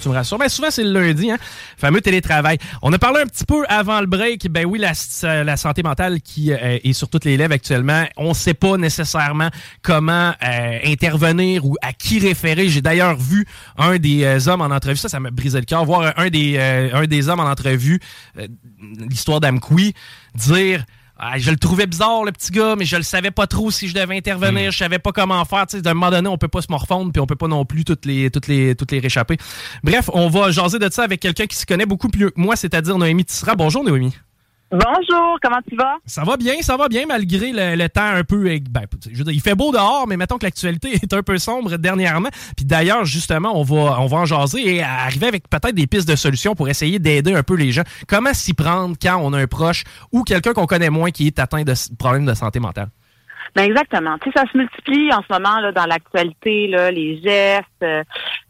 Tu me rassures. Ben, souvent, c'est le lundi, hein? Fameux télétravail. On a parlé un petit peu avant le break. Ben oui, la, santé mentale qui euh, est sur toutes les lèvres actuellement. On ne sait pas nécessairement comment euh, intervenir ou à qui référer. J'ai d'ailleurs vu un des euh, hommes en entrevue. Ça, ça m'a brisé le cœur. Voir un des, un des hommes en entrevue, l'histoire d'Amkoui, dire ah, je le trouvais bizarre, le petit gars, mais je le savais pas trop si je devais intervenir. Je savais pas comment faire. Tu sais, d'un moment donné, on peut pas se morfondre, puis on peut pas non plus toutes les, toutes les, toutes les réchapper. Bref, on va jaser de ça avec quelqu'un qui se connaît beaucoup plus que moi, c'est-à-dire Noémie Tissera. Bonjour, Noémie. Bonjour, comment tu vas? Ça va bien, ça va bien, malgré le, temps un peu. Ben, je veux dire, il fait beau dehors, mais mettons que l'actualité est un peu sombre dernièrement. Puis d'ailleurs, justement, on va, on va en jaser et arriver avec peut-être des pistes de solutions pour essayer d'aider un peu les gens. Comment s'y prendre quand on a un proche ou quelqu'un qu'on connaît moins qui est atteint de problèmes de santé mentale? Ben exactement. Tu sais, ça se multiplie en ce moment là dans l'actualité, les gestes euh,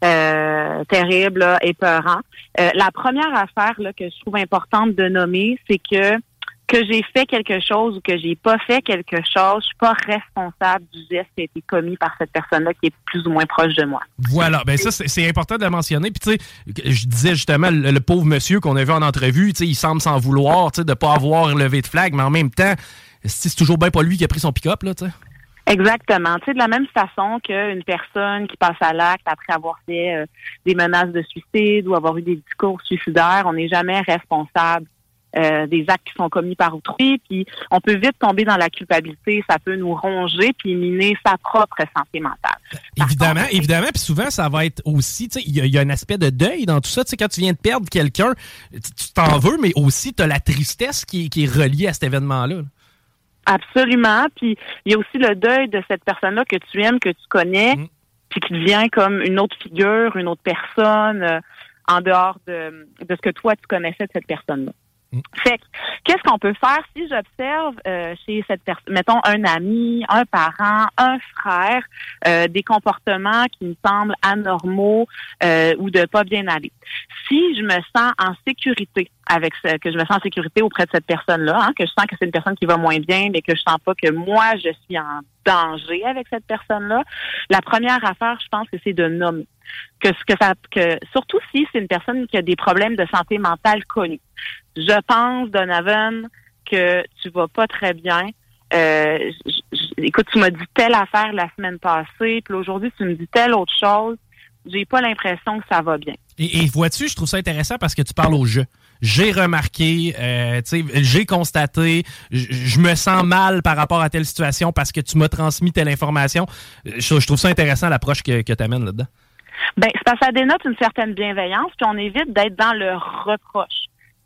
euh terribles, là, épeurants. Euh, la première affaire que je trouve importante de nommer, c'est que que j'ai fait quelque chose ou que j'ai pas fait quelque chose, je suis pas responsable du geste qui a été commis par cette personne-là qui est plus ou moins proche de moi. Voilà, ben ça c'est important de mentionner. Puis tu sais, je disais justement le, pauvre monsieur qu'on a vu en entrevue, tu sais, il semble s'en vouloir, tu sais, de pas avoir levé de flag, mais en même temps, c'est toujours bien pas lui qui a pris son pick-up, là, tu sais. Exactement. Tu sais, de la même façon qu'une personne qui passe à l'acte après avoir fait euh, des menaces de suicide ou avoir eu des discours suicidaires, on n'est jamais responsable euh, des actes qui sont commis par autrui. Puis on peut vite tomber dans la culpabilité, ça peut nous ronger puis miner sa propre santé mentale. évidemment, évidemment. Puis souvent, ça va être aussi, tu sais, il y, a un aspect de deuil dans tout ça. Tu sais, quand tu viens de perdre quelqu'un, tu t'en veux, mais aussi tu as la tristesse qui, qui est reliée à cet événement-là. là Absolument. Puis il y a aussi le deuil de cette personne-là que tu aimes, que tu connais, mm. puis qui devient comme une autre figure, une autre personne euh, en dehors de, de ce que toi tu connaissais de cette personne-là. Fait qu'est-ce qu'on peut faire si j'observe euh, chez cette personne, mettons un ami, un parent, un frère, euh, des comportements qui me semblent anormaux euh, ou de pas bien aller? Si je me sens en sécurité avec ce, que je me sens en sécurité auprès de cette personne-là, hein, que je sens que c'est une personne qui va moins bien, mais que je sens pas que moi je suis en danger avec cette personne-là, la première affaire, je pense que c'est de nommer que ce que ça que surtout si c'est une personne qui a des problèmes de santé mentale connus. Je pense, Donovan, que tu vas pas très bien. Euh, écoute, tu m'as dit telle affaire la semaine passée, puis aujourd'hui tu me dis telle autre chose. J'ai pas l'impression que ça va bien. Et, vois-tu, je trouve ça intéressant parce que tu parles au jeu. J'ai remarqué, euh, j'ai constaté, je me sens mal par rapport à telle situation parce que tu m'as transmis telle information. Je, trouve ça intéressant l'approche que, que tu amènes là-dedans. Ben, c'est parce que ça dénote une certaine bienveillance, puis on évite d'être dans le reproche.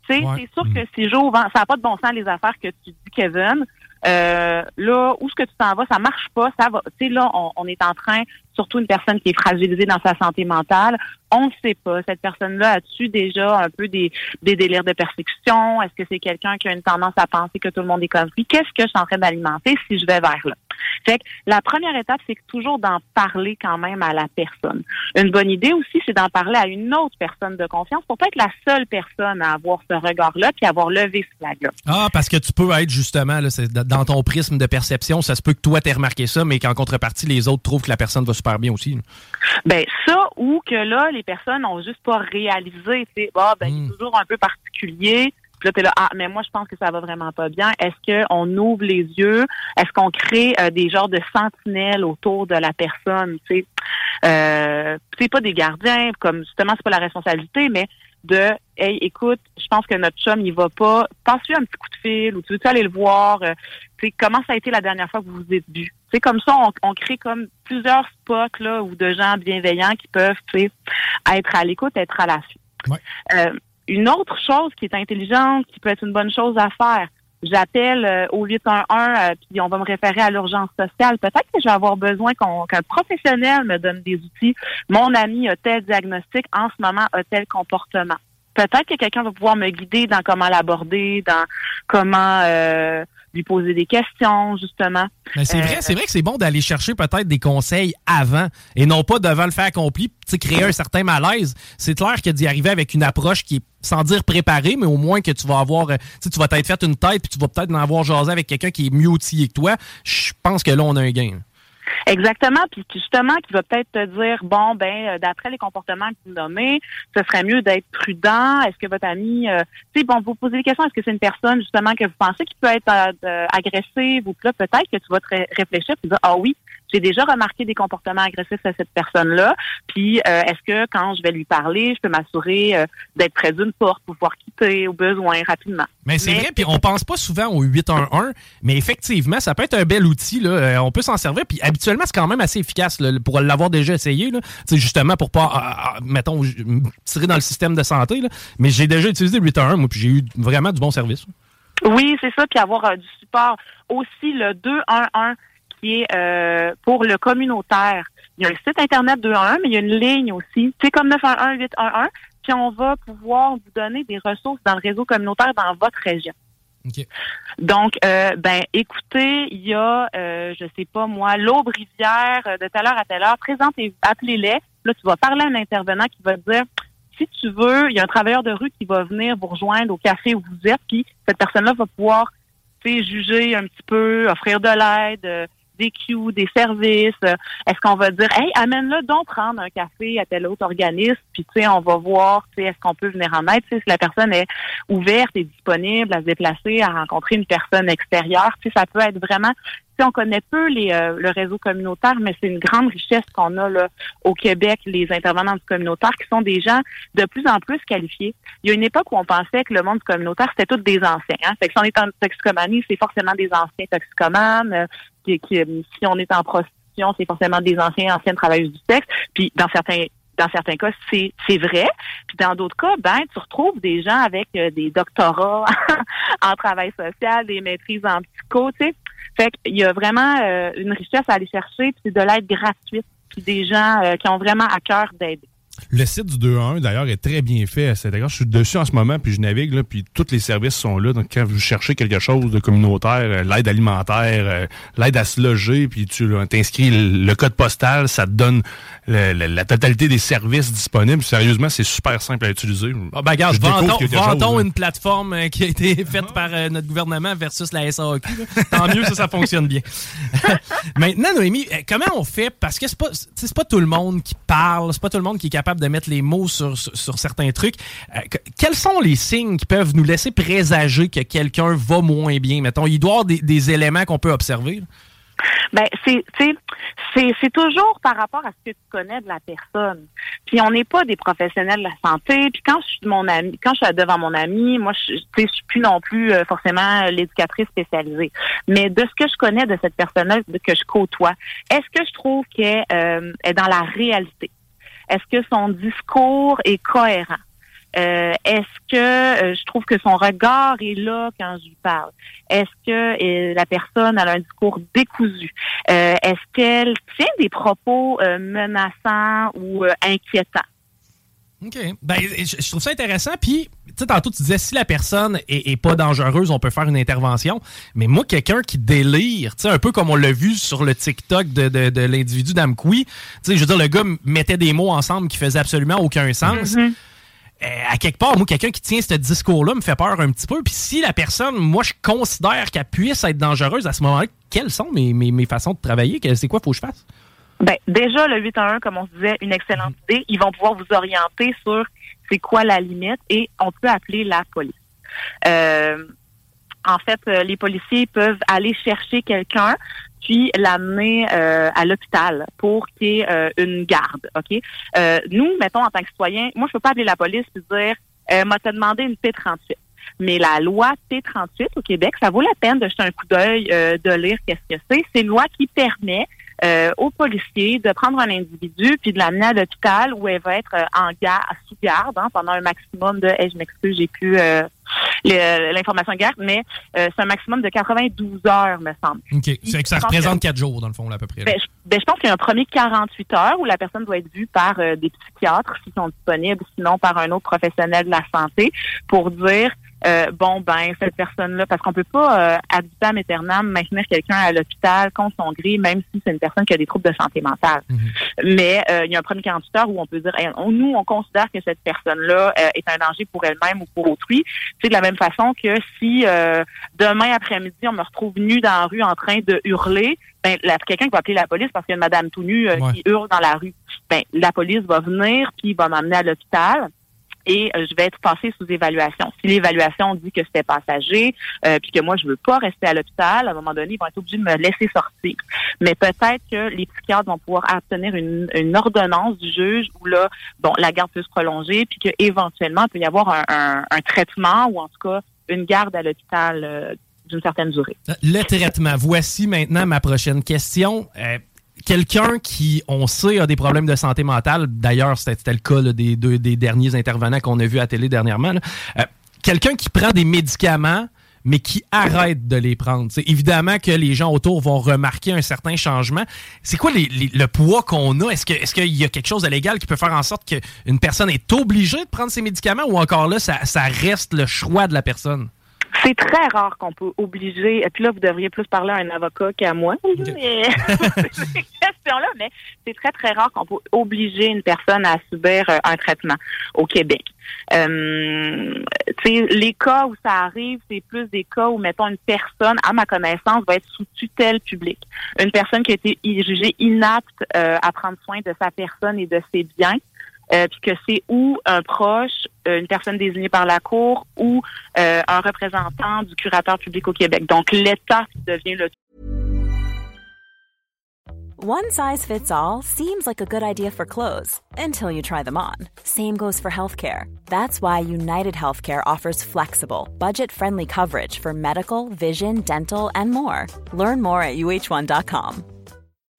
Tu sais, c'est sûr que mm. si j'ouvre, ça n'a pas de bon sens les affaires que tu dis, Kevin. Euh, là, où est-ce que tu t'en vas, ça marche pas, ça va. Tu sais, là, on, on, est en train, surtout une personne qui est fragilisée dans sa santé mentale, on ne sait pas. Cette personne-là a-tu déjà un peu des, des délires de persécution? Est-ce que c'est quelqu'un qui a une tendance à penser que tout le monde est comme lui? Qu'est-ce que je suis en train d'alimenter si je vais vers là? Fait que la première étape, c'est toujours d'en parler quand même à la personne. Une bonne idée aussi, c'est d'en parler à une autre personne de confiance pour pas être la seule personne à avoir ce regard-là puis avoir levé ce flag-là. Ah, parce que tu peux être justement là, dans ton prisme de perception, ça se peut que toi t'aies remarqué ça, mais qu'en contrepartie, les autres trouvent que la personne va super bien aussi. Ben ça, ou que là, les personnes ont juste pas réalisé, tu sais, bah, ben, il est hmm. toujours un peu particulier, Puis là, t'es là, ah, mais moi, je pense que ça va vraiment pas bien. Est-ce qu'on ouvre les yeux? Est-ce qu'on crée euh, des genres de sentinelles autour de la personne? Tu sais, euh, c'est pas des gardiens, comme justement, c'est pas la responsabilité, mais de Hey, écoute, je pense que notre chum, il va pas. Passe-lui un petit coup de fil ou tu veux aller le voir? Euh, tu sais, comment ça a été la dernière fois que vous vous êtes vus? C'est comme ça, on, on, crée comme plusieurs spots là, ou de gens bienveillants qui peuvent être à l'écoute, être à la suite. Ouais. Euh, une autre chose qui est intelligente, qui peut être une bonne chose à faire, j'appelle euh, au 811 euh, puis on va me référer à l'urgence sociale. Peut-être que je vais avoir besoin qu'un professionnel me donne des outils. Mon ami a tel diagnostic, en ce moment a tel comportement. Peut-être que quelqu'un va pouvoir me guider dans comment l'aborder, dans comment euh, lui poser des questions, justement. Mais c'est vrai, c'est vrai que c'est bon d'aller chercher peut-être des conseils avant et non pas devant le fait accompli, créer un certain malaise. C'est clair que d'y arriver avec une approche qui est sans dire préparée, mais au moins que tu vas avoir, tu vas t'être fait une tête puis tu vas peut-être en avoir jasé avec quelqu'un qui est mieux outillé que toi. Je pense que là, on a un gain. Exactement, puis justement, qui va peut-être te dire, bon, ben, euh, d'après les comportements que vous nommez, ce serait mieux d'être prudent. Est-ce que votre ami, euh, tu sais, bon, vous posez des questions, est-ce que c'est une personne justement que vous pensez qui peut être euh, agressive ou là, peut-être que tu vas te réfléchir et dire, ah oui, j'ai déjà remarqué des comportements agressifs à cette personne-là. Puis, euh, est-ce que quand je vais lui parler, je peux m'assurer euh, d'être près d'une porte pour pouvoir quitter au besoin rapidement? Mais c'est vrai, puis on pense pas souvent au 811, mais effectivement, ça peut être un bel outil. Là. Euh, on peut s'en servir. Puis habituellement, c'est quand même assez efficace là, pour l'avoir déjà essayé. Là. justement, pour pas, mettons, tirer dans le système de santé. Là. Mais j'ai déjà utilisé le 811, moi, puis j'ai eu vraiment du bon service. Oui, c'est ça. Puis avoir du support. Aussi, le 211 euh, pour le communautaire. Il y a un site Internet 211, mais il y a une ligne aussi. C'est comme 911-811. Puis on va pouvoir vous donner des ressources dans le réseau communautaire dans votre région. Donc, euh, ben, écoutez, il y a, euh, je sais pas moi, l'Aube Rivière de telle heure à telle heure. Présentez, appelez-les. Là, tu vas parler à un intervenant qui va te dire, si tu veux, il y a un travailleur de rue qui va venir vous rejoindre au café où vous êtes, puis cette personne-là va pouvoir, juger un petit peu, offrir de l'aide, des queues, des services. Euh, est-ce qu'on va dire, hey, amène-le donc prendre un café à tel autre organisme, puis tu sais, on va voir, tu sais, est-ce qu'on peut venir en aide, tu sais, si la personne est ouverte et disponible à se déplacer, à rencontrer une personne extérieure, tu sais, ça peut être vraiment on connaît peu les, euh, le réseau communautaire, mais c'est une grande richesse qu'on a là, au Québec, les intervenants du communautaire, qui sont des gens de plus en plus qualifiés. Il y a une époque où on pensait que le monde communautaire, c'était tous des anciens. Hein? Fait que si on est en toxicomanie, c'est forcément des anciens toxicomanes. Qui, si on est en prostitution, c'est forcément des anciens, anciennes travailleuses du sexe. Puis dans certains dans certains cas, c'est, c'est vrai. Puis dans d'autres cas, ben, tu retrouves des gens avec euh, des doctorats en travail social, des maîtrises en psycho, tu sais. Fait qu'il y a vraiment euh, une richesse à aller chercher, puis c'est de l'aide gratuite, puis des gens euh, qui ont vraiment à cœur d'aider. Le site du 2-1, d'ailleurs, est très bien fait. C'est d'ailleurs, je suis dessus en ce moment, puis je navigue, là, puis tous les services sont là. Donc, quand vous cherchez quelque chose de communautaire, euh, l'aide alimentaire, euh, l'aide à se loger, puis tu t'inscris le, code postal, ça te donne la totalité des services disponibles. Sérieusement, c'est super simple à utiliser. Ah, ben, regarde, vantons, une plateforme euh, qui a été faite par notre gouvernement versus la SAQ. Tant mieux, ça, ça fonctionne bien. Maintenant, Noémie, comment on fait? Parce que c'est pas, c'est pas tout le monde qui parle, c'est pas tout le monde qui est capable de mettre les mots sur, sur, certains trucs. Euh, quels sont les signes qui peuvent nous laisser présager que quelqu'un va moins bien? Mettons, il doit y avoir des, éléments qu'on peut observer. Ben c'est toujours par rapport à ce que tu connais de la personne. Puis on n'est pas des professionnels de la santé. Puis quand je suis mon ami, quand je devant mon ami, moi je je suis plus non plus euh, forcément l'éducatrice spécialisée. Mais de ce que je connais de cette personne-là que je côtoie, est-ce que je trouve qu'elle euh, est dans la réalité? Est-ce que son discours est cohérent? Euh, est-ce que euh, je trouve que son regard est là quand je lui parle? Est-ce que euh, la personne a un discours décousu? Est-ce qu'elle tient des propos menaçants ou inquiétants? OK. Ben, je trouve ça intéressant. Puis, tu sais, tantôt, tu disais, si la personne est, pas dangereuse, on peut faire une intervention. Mais moi, quelqu'un qui délire, tu sais, un peu comme on l'a vu sur le TikTok de, de, l'individu d'Amkoui, tu sais, je veux dire, le gars mettait des mots ensemble qui faisaient absolument aucun sens. Mm-hmm. Euh, à quelque part, moi, quelqu'un qui tient ce discours-là me fait peur un petit peu. Puis si la personne, moi, je considère qu'elle puisse être dangereuse à ce moment-là, quelles sont mes, mes, mes façons de travailler? C'est quoi faut que je fasse? Ben, déjà, le 8 1, comme on se disait, une excellente mhm. idée. Ils vont pouvoir vous orienter sur c'est quoi la limite et on peut appeler la police. euh, en fait, euh, les policiers peuvent aller chercher quelqu'un puis l'amener euh, à l'hôpital pour qu'il y ait euh, une garde. Ok? Euh, nous, mettons en tant que citoyen, moi je peux pas appeler la police et dire, euh, m'a demandé une P38. Mais la loi P38 au Québec, ça vaut la peine de jeter un coup d'œil, euh, de lire qu'est-ce que c'est. C'est une loi qui permet euh, aux policiers de prendre un individu puis de l'amener à l'hôpital où elle va être euh, en garde, sous garde hein, pendant un maximum de, hey, je m'excuse, j'ai plus euh, l'information de garde, mais euh, c'est un maximum de 92 heures, me semble. OK. C'est que ça représente que- quatre jours, dans le fond, là, à peu près. Ben, je, ben, je pense qu'il y a un premier 48 heures où la personne doit être vue par des psychiatres s'ils sont disponibles, sinon par un autre professionnel de la santé pour dire euh, bon ben cette personne-là, parce qu'on peut pas euh, ad vitam aeternam maintenir quelqu'un à l'hôpital contre son gré, même si c'est une personne qui a des troubles de santé mentale. Mais euh, il y a un premier 48 heures où on peut dire Hey, on- nous on considère que cette personne-là euh, est un danger pour elle-même ou pour autrui. C'est de la même façon que si euh, demain après-midi on me retrouve nu dans la rue en train de hurler, ben la- quelqu'un qui va appeler la police parce qu'il y a une madame tout nue euh, Ouais. qui hurle dans la rue. Ben la police va venir puis va m'amener à l'hôpital. Et euh, je vais être passée sous évaluation. Si l'évaluation dit que c'était passager, euh, puis que moi je veux pas rester à l'hôpital, à un moment donné, ils vont être obligés de me laisser sortir. Mais peut-être que les psychiatres vont pouvoir obtenir une, une ordonnance du juge où là, bon, la garde peut se prolonger, puis qu'éventuellement, il peut y avoir un, un- un traitement ou en tout cas une garde à l'hôpital euh, d'une certaine durée. Le traitement. Voici maintenant ma prochaine question. Quelqu'un qui, on sait, a des problèmes de santé mentale, d'ailleurs, c'était le cas des deux des derniers intervenants qu'on a vus à télé dernièrement. Euh, Quelqu'un qui prend des médicaments, mais qui arrête de les prendre. C'est évidemment que les gens autour vont remarquer un certain changement. C'est quoi les- le poids qu'on a? Est-ce qu'il y a quelque chose de légal qui peut faire en sorte qu'une personne est obligée de prendre ses médicaments ou encore là, ça reste le choix de la personne? C'est très rare qu'on peut obliger, et puis là, vous devriez plus parler à un avocat qu'à moi, mais, ces questions-là, mais c'est très, très rare qu'on peut obliger une personne à subir euh, un traitement au Québec. Euh, les cas où ça arrive, c'est plus des cas où, mettons, une personne, à ma connaissance, va être sous tutelle publique. Une personne qui a été jugée inapte euh, à prendre soin de sa personne et de ses biens. Euh, puis que c'est ou un proche, euh, une personne désignée par la Cour ou euh, un représentant du curateur public au Québec. Donc, l'État devient le One size fits all seems like a good idea for clothes until you try them on. Same goes for healthcare. That's why United Healthcare offers flexible, budget friendly coverage for medical, vision, dental, and more. Learn more at uh1.com.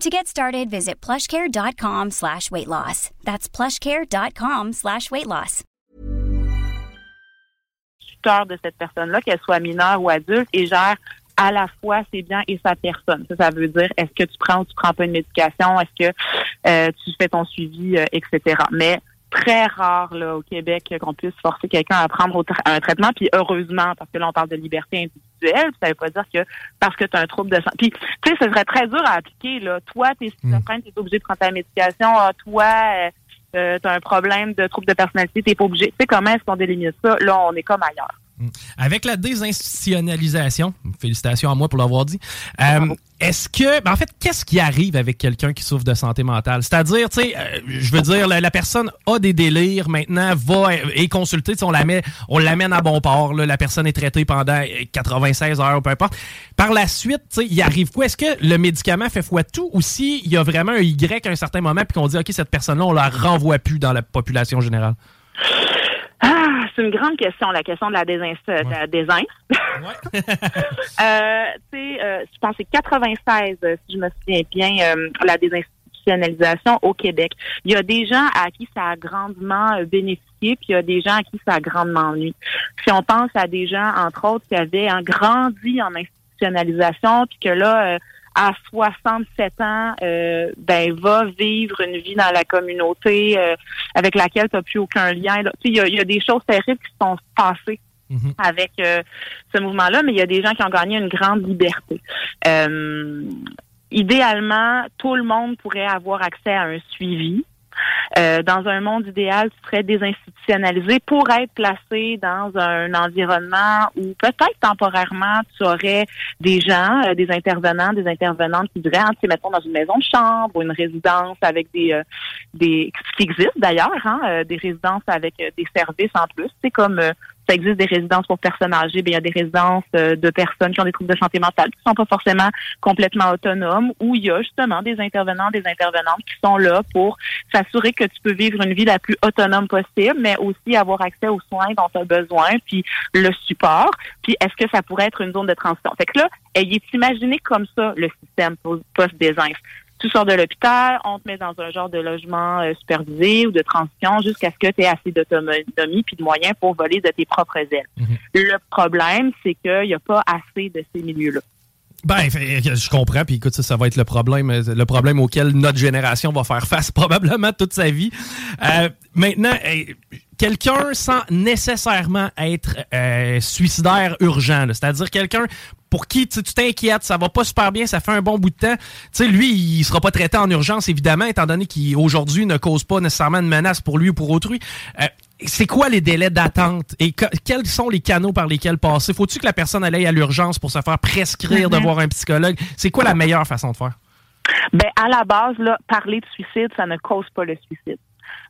To get started, visit plushcare.com slash weight loss. That's plushcare.com slash weight loss. de cette personne-là, qu'elle soit mineure ou adulte, et gère à la fois ses biens et sa personne. Ça, ça veut dire est-ce que tu prends ou tu prends pas une médication, est-ce que euh, tu fais ton suivi, euh, etc. Mais très rare là, au Québec qu'on puisse forcer quelqu'un à prendre un traitement, puis heureusement, parce que là, on parle de liberté individuelle, ça veut pas dire que parce que tu as un trouble de santé. Puis, tu sais, ce serait très dur à appliquer. Là. Toi, tu es schizophrène, tu es obligé de prendre ta médication. Ah, toi, euh, tu as un problème de trouble de personnalité, tu pas obligé. Tu sais comment est-ce qu'on délimite ça? Là, on est comme ailleurs. Avec la désinstitutionnalisation, félicitations à moi pour l'avoir dit, euh, est-ce que, ben, en fait, qu'est-ce qui arrive avec quelqu'un qui souffre de santé mentale? C'est-à-dire, tu sais, euh, je veux dire, la, la personne a des délires maintenant, va et consulter, on la met, on l'amène à bon port, là, la personne est traitée pendant euh, 96 heures, peu importe. Par la suite, tu sais, il arrive quoi? Est-ce que le médicament fait foi tout ou s'il y a vraiment un Y à un certain moment puis qu'on dit, OK, cette personne-là, on la renvoie plus dans la population générale? C'est une grande question, la question de la désinst, de la désin. euh, euh, je pense que c'est 96, euh, si je me souviens bien, euh, la désinstitutionnalisation au Québec. Il y a des gens à qui ça a grandement euh, bénéficié, puis il y a des gens à qui ça a grandement nuit. Si on pense à des gens, entre autres, qui avaient hein, grandi en institutionnalisation, puis que là, euh, à 67 ans, euh, ben va vivre une vie dans la communauté euh, avec laquelle tu n'as plus aucun lien. là. Tu sais, Il y a, y a des choses terribles qui se sont passées avec euh, ce mouvement-là, mais il y a des gens qui ont gagné une grande liberté. Euh, idéalement, tout le monde pourrait avoir accès à un suivi. Euh, dans un monde idéal, tu serais désinstitutionnalisé pour être placé dans un environnement où peut-être temporairement tu aurais des gens, euh, des intervenants, des intervenantes qui devraient, tu sais, mettons dans une maison de chambre ou une résidence avec des, euh, des qui existe d'ailleurs, hein, des résidences avec des services en plus, c'est comme ça existe des résidences pour personnes âgées, bien, il y a des résidences euh, de personnes qui ont des troubles de santé mentale qui sont pas forcément complètement autonomes, où il y a justement des intervenants, des intervenantes qui sont là pour s'assurer que tu peux vivre une vie la plus autonome possible, mais aussi avoir accès aux soins dont tu as besoin, puis le support. Puis est-ce que ça pourrait être une zone de transition? Fait que là, ayez imaginé comme ça le système post-désinf? Tu sors de l'hôpital, on te met dans un genre de logement euh, supervisé ou de transition jusqu'à ce que tu aies assez d'autonomie puis de moyens pour voler de tes propres ailes. Mhm. Le problème, c'est qu'il n'y a pas assez de ces milieux-là. Ben, je comprends. Puis écoute, ça, ça va être le problème, euh, le problème auquel notre génération va faire face probablement toute sa vie. Euh, maintenant, quelqu'un sans nécessairement être euh, suicidaire urgent, c'est-à-dire quelqu'un pour qui tu t'inquiètes, ça va pas super bien, ça fait un bon bout de temps. Tu sais, lui, il sera pas traité en urgence, évidemment, étant donné qu'il aujourd'hui ne cause pas nécessairement de menace pour lui ou pour autrui c'est quoi les délais d'attente et quels sont les canaux par lesquels passer? Faut-tu que la personne aille à l'urgence pour se faire prescrire de mm-hmm. voir un psychologue? C'est quoi la meilleure façon de faire? Ben, à la base, là, parler de suicide, ça ne cause pas le suicide.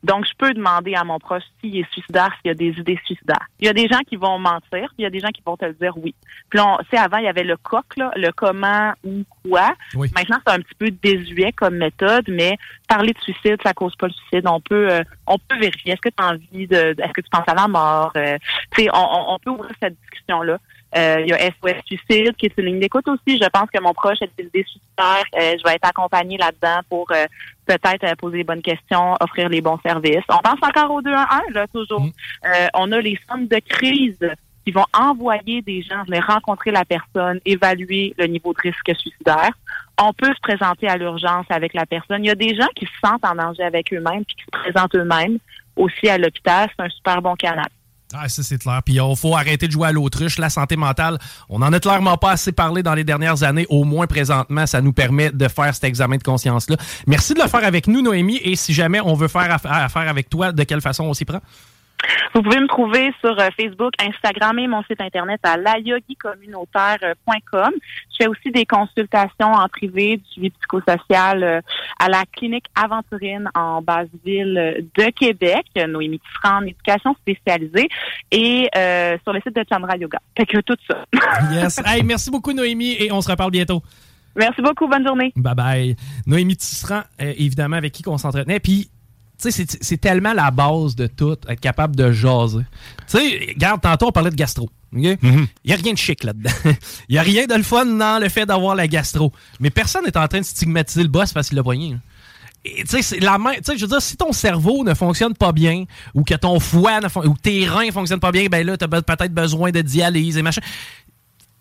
Donc, je peux demander à mon proche s'il est suicidaire, s'il y a des idées suicidaires. Il y a des gens qui vont mentir, puis il y a des gens qui vont te le dire oui. Puis tu sais, avant, il y avait le coq, là, le comment ou quoi. Maintenant, c'est un petit peu désuet comme méthode, mais parler de suicide, ça cause pas le suicide. On peut, euh, on peut vérifier. Est-ce que tu as envie de, est-ce que tu penses à la mort? Euh, tu sais, on, on peut ouvrir cette discussion-là. Euh, il y a SOS Suicide qui est une ligne d'écoute aussi. Je pense que mon proche est des suicidaires. Euh, je vais être accompagnée là-dedans pour euh, peut-être poser les bonnes questions, offrir les bons services. On pense encore au 2 1 là, toujours. Mm. on a les centres de crise qui vont envoyer des gens venir rencontrer la personne, évaluer le niveau de risque suicidaire. On peut se présenter à l'urgence avec la personne. Il y a des gens qui se sentent en danger avec eux-mêmes puis qui se présentent eux-mêmes aussi à l'hôpital. C'est un super bon canal. Ah, ça, c'est clair. Puis il faut arrêter de jouer à l'autruche. La santé mentale, on n'en a clairement pas assez parlé dans les dernières années. Au moins, présentement, ça nous permet de faire cet examen de conscience-là. Merci de le faire avec nous, Noémie. Et si jamais on veut faire affaire avec toi, de quelle façon on s'y prend? Vous pouvez me trouver sur euh, Facebook, Instagram et mon site internet à layogicommunautaire.com. Je fais aussi des consultations en privé du suivi psychosocial euh, à la clinique Aventurine en base ville de Québec, Noémie Tifran en éducation spécialisée et euh, sur le site de Chandra Yoga. Fait que tout ça. yes. Hey, merci beaucoup Noémie et on se reparle bientôt. Merci beaucoup, bonne journée. Bye bye. Noémie Tisserand, évidemment, avec qui on s'entretenait. Puis c'est tellement la base de tout, être capable de jaser. Tu sais, regarde, tantôt, on parlait de gastro. Il n'y a rien de chic là-dedans. Il n'y a rien de le fun dans le fait d'avoir la gastro. Mais personne n'est en train de stigmatiser le boss parce qu'il l'a poigné. Tu sais, c'est la main. Tu sais, je veux dire, si ton cerveau ne fonctionne pas bien, ou que ton foie ne ou tes reins ne fonctionnent pas bien, ben là, tu as peut-être besoin de dialyse et machin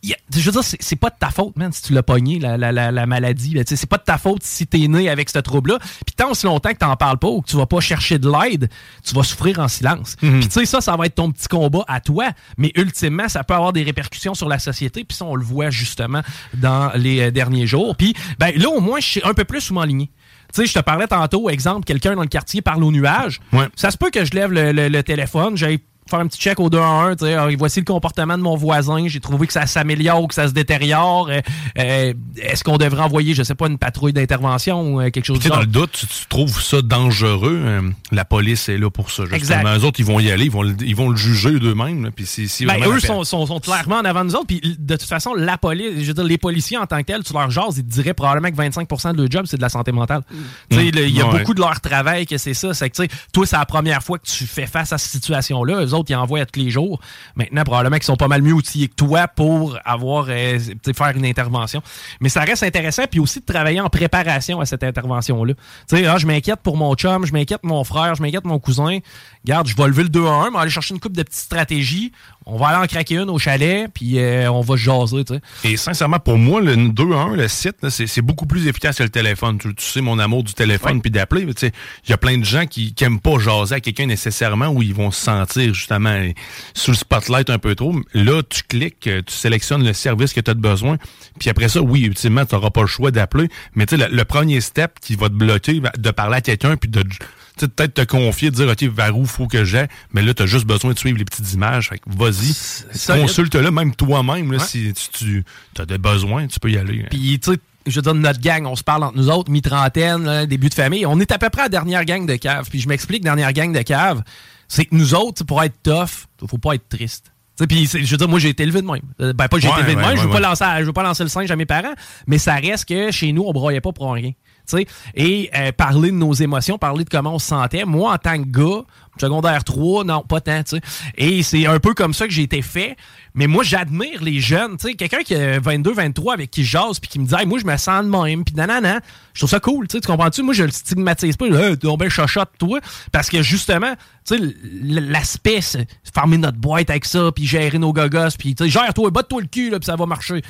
je veux dire, c'est pas de ta faute, man, si tu l'as pogné, la, la, la, maladie. C'est pas de ta faute si t'es né avec ce trouble-là. Puis tant aussi longtemps que t'en parles pas ou que tu vas pas chercher de l'aide, tu vas souffrir en silence. Mhm. Puis tu sais, ça, ça va être ton petit combat à toi. Mais ultimement, ça peut avoir des répercussions sur la société. Puis ça, on le voit justement dans les euh, derniers jours. Puis ben, là, au moins, je suis un peu plus souvent aligné. Tu sais, je te parlais tantôt, exemple, quelqu'un dans le quartier parle au nuage. Ça se peut que je lève le, le téléphone, j'aille faire un petit check au 2 à 1, tu sais, voici le comportement de mon voisin, j'ai trouvé que ça s'améliore ou que ça se détériore. Euh, euh, est-ce qu'on devrait envoyer, je sais pas, une patrouille d'intervention ou euh, quelque chose de Dans le doute, tu, trouves ça dangereux, la police est là pour ça, justement. Exact. Eux autres, ils vont y aller, ils vont, ils vont le juger d'eux-mêmes. Puis si, ben, eux sont, sont, clairement en avant de nous autres. Puis de toute façon, la police, je veux dire, les policiers en tant que tels, tu leur jases, ils te diraient probablement que 25% de leur job, c'est de la santé mentale. Tu sais, Il y a beaucoup de leur travail que c'est ça. C'est que, tu sais, toi, c'est la première fois que tu fais face à cette situation-là. Eux autres, ils envoient tous les jours. Maintenant, probablement qu'ils sont pas mal mieux outillés que toi pour avoir euh, faire une intervention. Mais ça reste intéressant, puis aussi de travailler en préparation à cette intervention-là. Tu sais, ah, je m'inquiète pour mon chum, je m'inquiète mon frère, je m'inquiète mon cousin. Garde, je vais lever le 2 à 1, mais aller chercher une coupe de petites stratégies. On va aller en craquer une au chalet, puis euh, on va jaser, tu sais. Et sincèrement, pour moi, le 2 1, le site, c'est beaucoup plus efficace que le téléphone. Tu, tu sais mon amour du téléphone puis d'appeler. tu sais, Il y a plein de gens qui n'aiment pas jaser à quelqu'un nécessairement où ils vont se sentir justement sous le spotlight un peu trop. Là, tu cliques, tu sélectionnes le service que tu as besoin. Puis après ça, oui, ultimement, tu n'auras pas le choix d'appeler. Mais tu sais, le, le premier step qui va te bloquer, de parler à quelqu'un puis de tu peut-être te confier, de dire, OK, vers où faut que j'aille, mais là, tu as juste besoin de suivre les petites images. Fait que vas-y, consulte-le, même toi-même, si tu, tu as des besoins, tu peux y aller. Puis, tu sais, je veux dire, notre gang, on se parle entre nous autres, mi-trentaine, début de famille. On est à peu près à la dernière gang de cave. Puis je m'explique, dernière gang de cave, c'est que nous autres, pour être tough, faut pas être triste. Puis, je veux dire, moi, j'ai été élevé de même. Euh, Ben, pas que j'ai Ouais, été élevé de ouais, même, je veux pas lancer, je veux pas lancer le singe à mes parents, mais ça reste que chez nous, on broyait pas pour rien. Et euh, parler de nos émotions, parler de comment on se sentait. Moi, en tant que gars, secondaire 3, non, pas tant. Et c'est un peu comme ça que j'ai été fait. Mais moi, j'admire les jeunes. Quelqu'un qui a 22, 23 avec qui jase puis qui me dit moi, je me sens de même. Puis nanana. Je trouve ça cool. Tu comprends-tu? Moi, je le stigmatise pas. Hey, t'es bien chochotte, toi. Parce que justement, l'aspect, c'est fermer notre boîte avec ça, puis gérer nos gogos, puis gère-toi, batte-toi le cul, là, puis ça va marcher.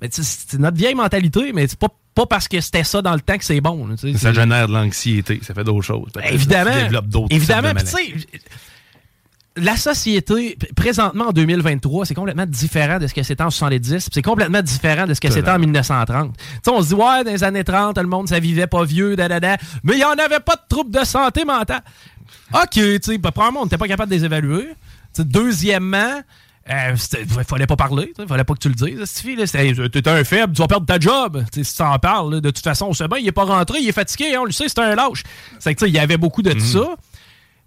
Mais c'est notre vieille mentalité, mais c'est pas, pas parce que c'était ça dans le temps que c'est bon. là, Ça génère de l'anxiété, ça fait d'autres choses. Évidemment. Ça développe d'autres Évidemment. tu sais, la société, présentement en 2023, c'est complètement différent de ce que c'était en 70, puis c'est complètement différent de ce que c'était en 1930. Tu sais, on se dit, ouais, dans les années 30, le monde, ça vivait pas vieux, da, da, da, mais il n'y en avait pas de troubles de santé mentale. OK, tu sais, ben, premièrement, on n'était pas capable de les évaluer. Deuxièmement, euh, fallait pas parler, sais, fallait pas que tu le dises. T'es un faible, tu vas perdre ta job. Tu sais, si tu en parles, là, de toute façon, on sait bien, il est pas rentré, il est fatigué, hein, on le sait, c'est un lâche. C'est que, tu sais, il y avait beaucoup de ça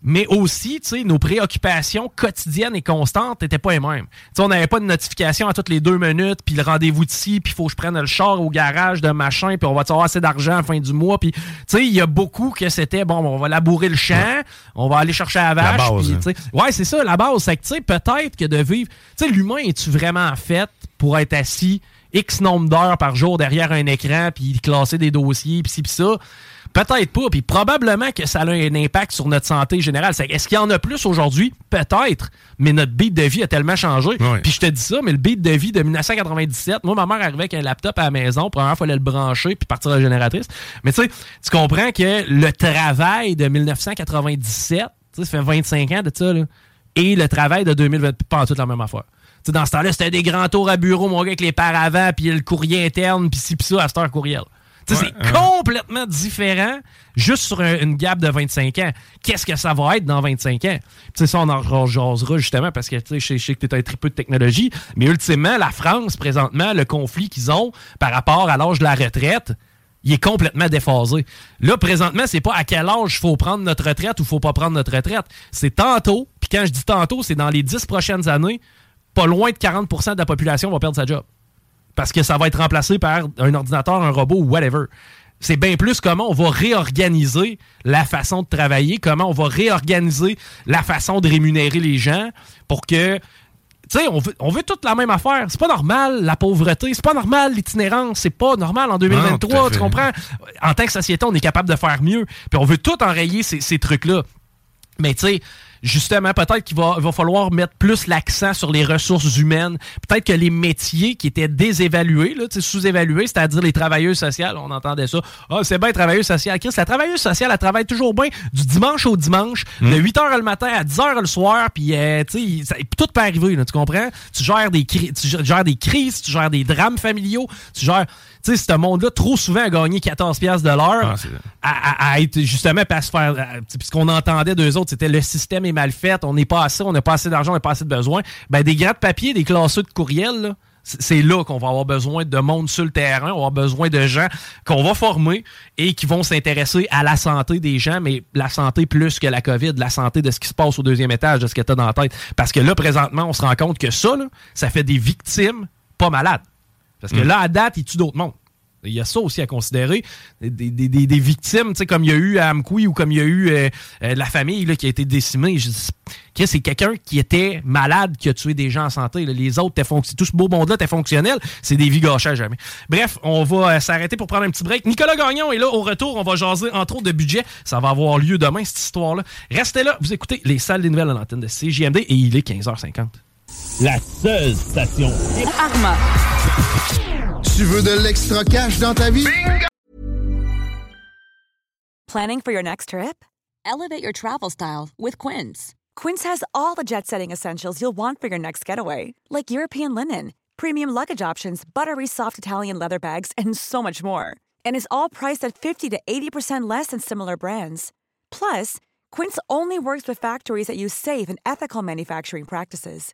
mais aussi, tu sais, nos préoccupations quotidiennes et constantes n'étaient pas les mêmes. Tu sais, on n'avait pas de notification à toutes les deux minutes, puis le rendez-vous d'ici, puis il faut que je prenne le char au garage de machin, puis on va avoir assez d'argent à la fin du mois, puis tu sais, il y a beaucoup que c'était, bon, on va labourer le champ, on va aller chercher la vache, base, puis, hein. ouais, c'est ça, la base, c'est que, tu sais, peut-être que de vivre, tu sais, l'humain, es-tu vraiment fait pour être assis X nombre d'heures par jour derrière un écran, puis classer des dossiers, puis ci, puis ça? Peut-être pas, puis probablement que ça a un impact sur notre santé générale. Est-ce qu'il y en a plus aujourd'hui? Peut-être, mais notre beat de vie a tellement changé. Puis je te dis ça, mais le beat de vie de 1997, moi, ma mère arrivait avec un laptop à la maison, premièrement, il fallait le brancher puis partir à la génératrice. Mais tu sais, tu comprends que le travail de 1997, tu sais, ça fait 25 ans de ça, là, et le travail de 2020, pas en toute la même affaire. Tu sais, dans ce temps-là, c'était des grands tours à bureau, mon gars, avec les paravents, puis le courrier interne, puis ci, puis ça, à cette heure courriel. Ouais, c'est hein. complètement différent juste sur un- une gap de 25 ans. Qu'est-ce que ça va être dans 25 ans? Tu sais, ça, on en jasera justement parce que je sais- que tu es un tripeux de technologie, mais ultimement, la France, présentement, le conflit qu'ils ont par rapport à l'âge de la retraite, il est complètement déphasé. Là, présentement, c'est pas à quel âge il faut prendre notre retraite ou faut pas prendre notre retraite. C'est tantôt, puis quand je dis tantôt, c'est dans les 10 prochaines années, pas loin de 40% de la population va perdre sa job parce que ça va être remplacé par un ordinateur, un robot ou whatever. C'est bien plus comment on va réorganiser la façon de travailler, comment on va réorganiser la façon de rémunérer les gens pour que. Tu sais, on veut, on veut toute la même affaire. C'est pas normal, la pauvreté. C'est pas normal, l'itinérance. C'est pas normal en 2023. Non, tout à tu comprends? En tant que société, on est capable de faire mieux. Puis on veut tout enrayer ces, ces trucs-là. Mais tu sais, justement, peut-être qu'il va, il va falloir mettre plus l'accent sur les ressources humaines. Peut-être que les métiers qui étaient désévalués, sous-évalués, c'est-à-dire les travailleuses sociales, on entendait ça. Ah, c'est bien travailleuse sociale. Chris, la travailleuse sociale, elle travaille toujours bien du dimanche au dimanche, de 8h le matin à 10h le soir, puis euh, tu sais, ça- tout peut arriver, là, tu comprends? Tu gères, des tu gères des crises, tu gères des drames familiaux, tu gères... Tu sais, ce monde-là, trop souvent, a gagné 14 piastres de l'heure Ah, à, à- à être justement pas se faire. Puis ce qu'on entendait d'eux autres, c'était le système est mal fait, on n'est pas assez, on n'a pas assez d'argent, on n'a pas assez de besoin. Ben, des grattes papier, des classeux de courriel, là, c'est là qu'on va avoir besoin de monde sur le terrain, on va avoir besoin de gens qu'on va former et qui vont s'intéresser à la santé des gens, mais la santé plus que la COVID, la santé de ce qui se passe au deuxième étage, de ce que tu as dans la tête. Parce que là, présentement, on se rend compte que ça, là, ça fait des victimes pas malades. Parce que là, à date, il tue d'autres mondes. Il y a ça aussi à considérer. Des, des- des- des victimes, comme il y a eu à Amkoui ou comme il y a eu euh, euh, la famille là, qui a été décimée. Je dis, c'est quelqu'un qui était malade qui a tué des gens en santé. là. Les autres, tout ce beau monde-là, t'es fonctionnel. C'est des vies gâchées à jamais. Bref, on va euh, s'arrêter pour prendre un petit break. Nicolas Gagnon est là. Au retour, on va jaser entre autres de budget. Ça va avoir lieu demain, cette histoire-là. Restez là. Vous écoutez les salles des nouvelles à l'antenne de CJMD et il est 15h50. La seule station Arma. Tu veux de l'extra cash dans ta vie? Planning for your next trip? Elevate your travel style with Quince. Quince has all the jet setting essentials you'll want for your next getaway, like European linen, premium luggage options, buttery soft Italian leather bags, and so much more. And is all priced at 50 to 80% less than similar brands. Plus, Quince only works with factories that use safe and ethical manufacturing practices.